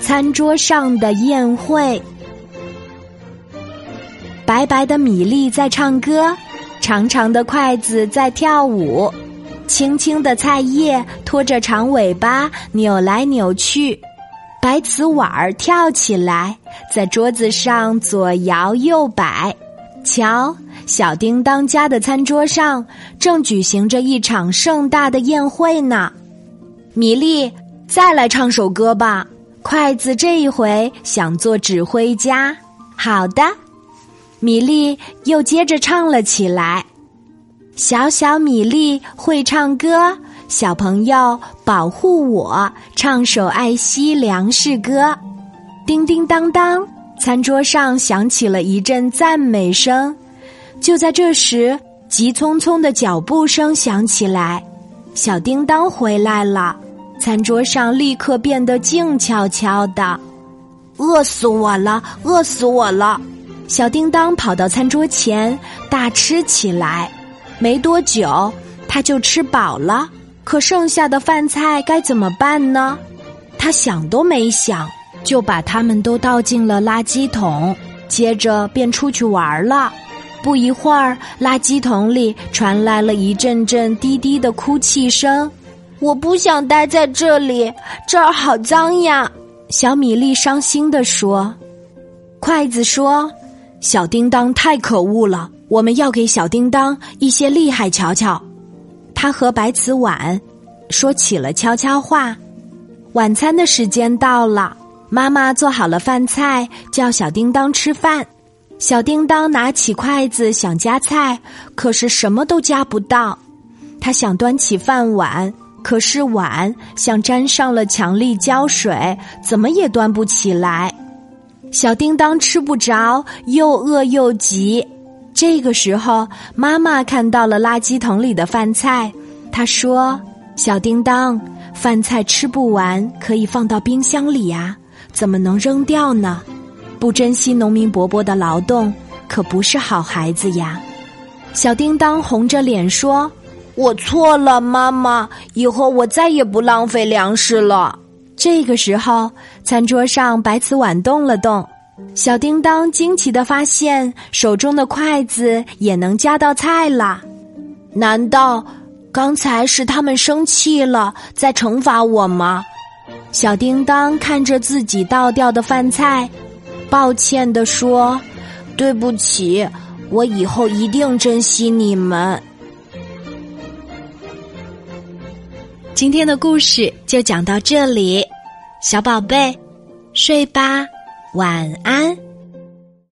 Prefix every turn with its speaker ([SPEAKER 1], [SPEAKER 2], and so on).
[SPEAKER 1] 餐桌上的宴会，白白的米粒在唱歌，长长的筷子在跳舞，青青的菜叶拖着长尾巴扭来扭去，白瓷碗儿跳起来，在桌子上左摇右摆。瞧，小叮当家的餐桌上正举行着一场盛大的宴会呢。米粒，再来唱首歌吧。筷子这一回想做指挥家。好的，米粒又接着唱了起来。小小米粒会唱歌，小朋友保护我，唱首爱惜粮食歌。叮叮当当。餐桌上响起了一阵赞美声，就在这时，急匆匆的脚步声响起来。小叮当回来了，餐桌上立刻变得静悄悄的。饿死我了！饿死我了！小叮当跑到餐桌前大吃起来。没多久，他就吃饱了。可剩下的饭菜该怎么办呢？他想都没想。就把他们都倒进了垃圾桶，接着便出去玩了。不一会儿，垃圾桶里传来了一阵阵低低的哭泣声。我不想待在这里，这儿好脏呀！小米粒伤心地说。筷子说：“小叮当太可恶了，我们要给小叮当一些厉害瞧瞧。”他和白瓷碗说起了悄悄话。晚餐的时间到了。妈妈做好了饭菜，叫小叮当吃饭。小叮当拿起筷子想夹菜，可是什么都夹不到。他想端起饭碗，可是碗像沾上了强力胶水，怎么也端不起来。小叮当吃不着，又饿又急。这个时候，妈妈看到了垃圾桶里的饭菜，她说：“小叮当，饭菜吃不完，可以放到冰箱里呀。”怎么能扔掉呢？不珍惜农民伯伯的劳动，可不是好孩子呀！小叮当红着脸说：“我错了，妈妈，以后我再也不浪费粮食了。”这个时候，餐桌上白瓷碗动了动，小叮当惊奇的发现，手中的筷子也能夹到菜了。难道刚才是他们生气了，在惩罚我吗？小叮当看着自己倒掉的饭菜，抱歉地说：“对不起，我以后一定珍惜你们。”今天的故事就讲到这里，小宝贝，睡吧，晚安。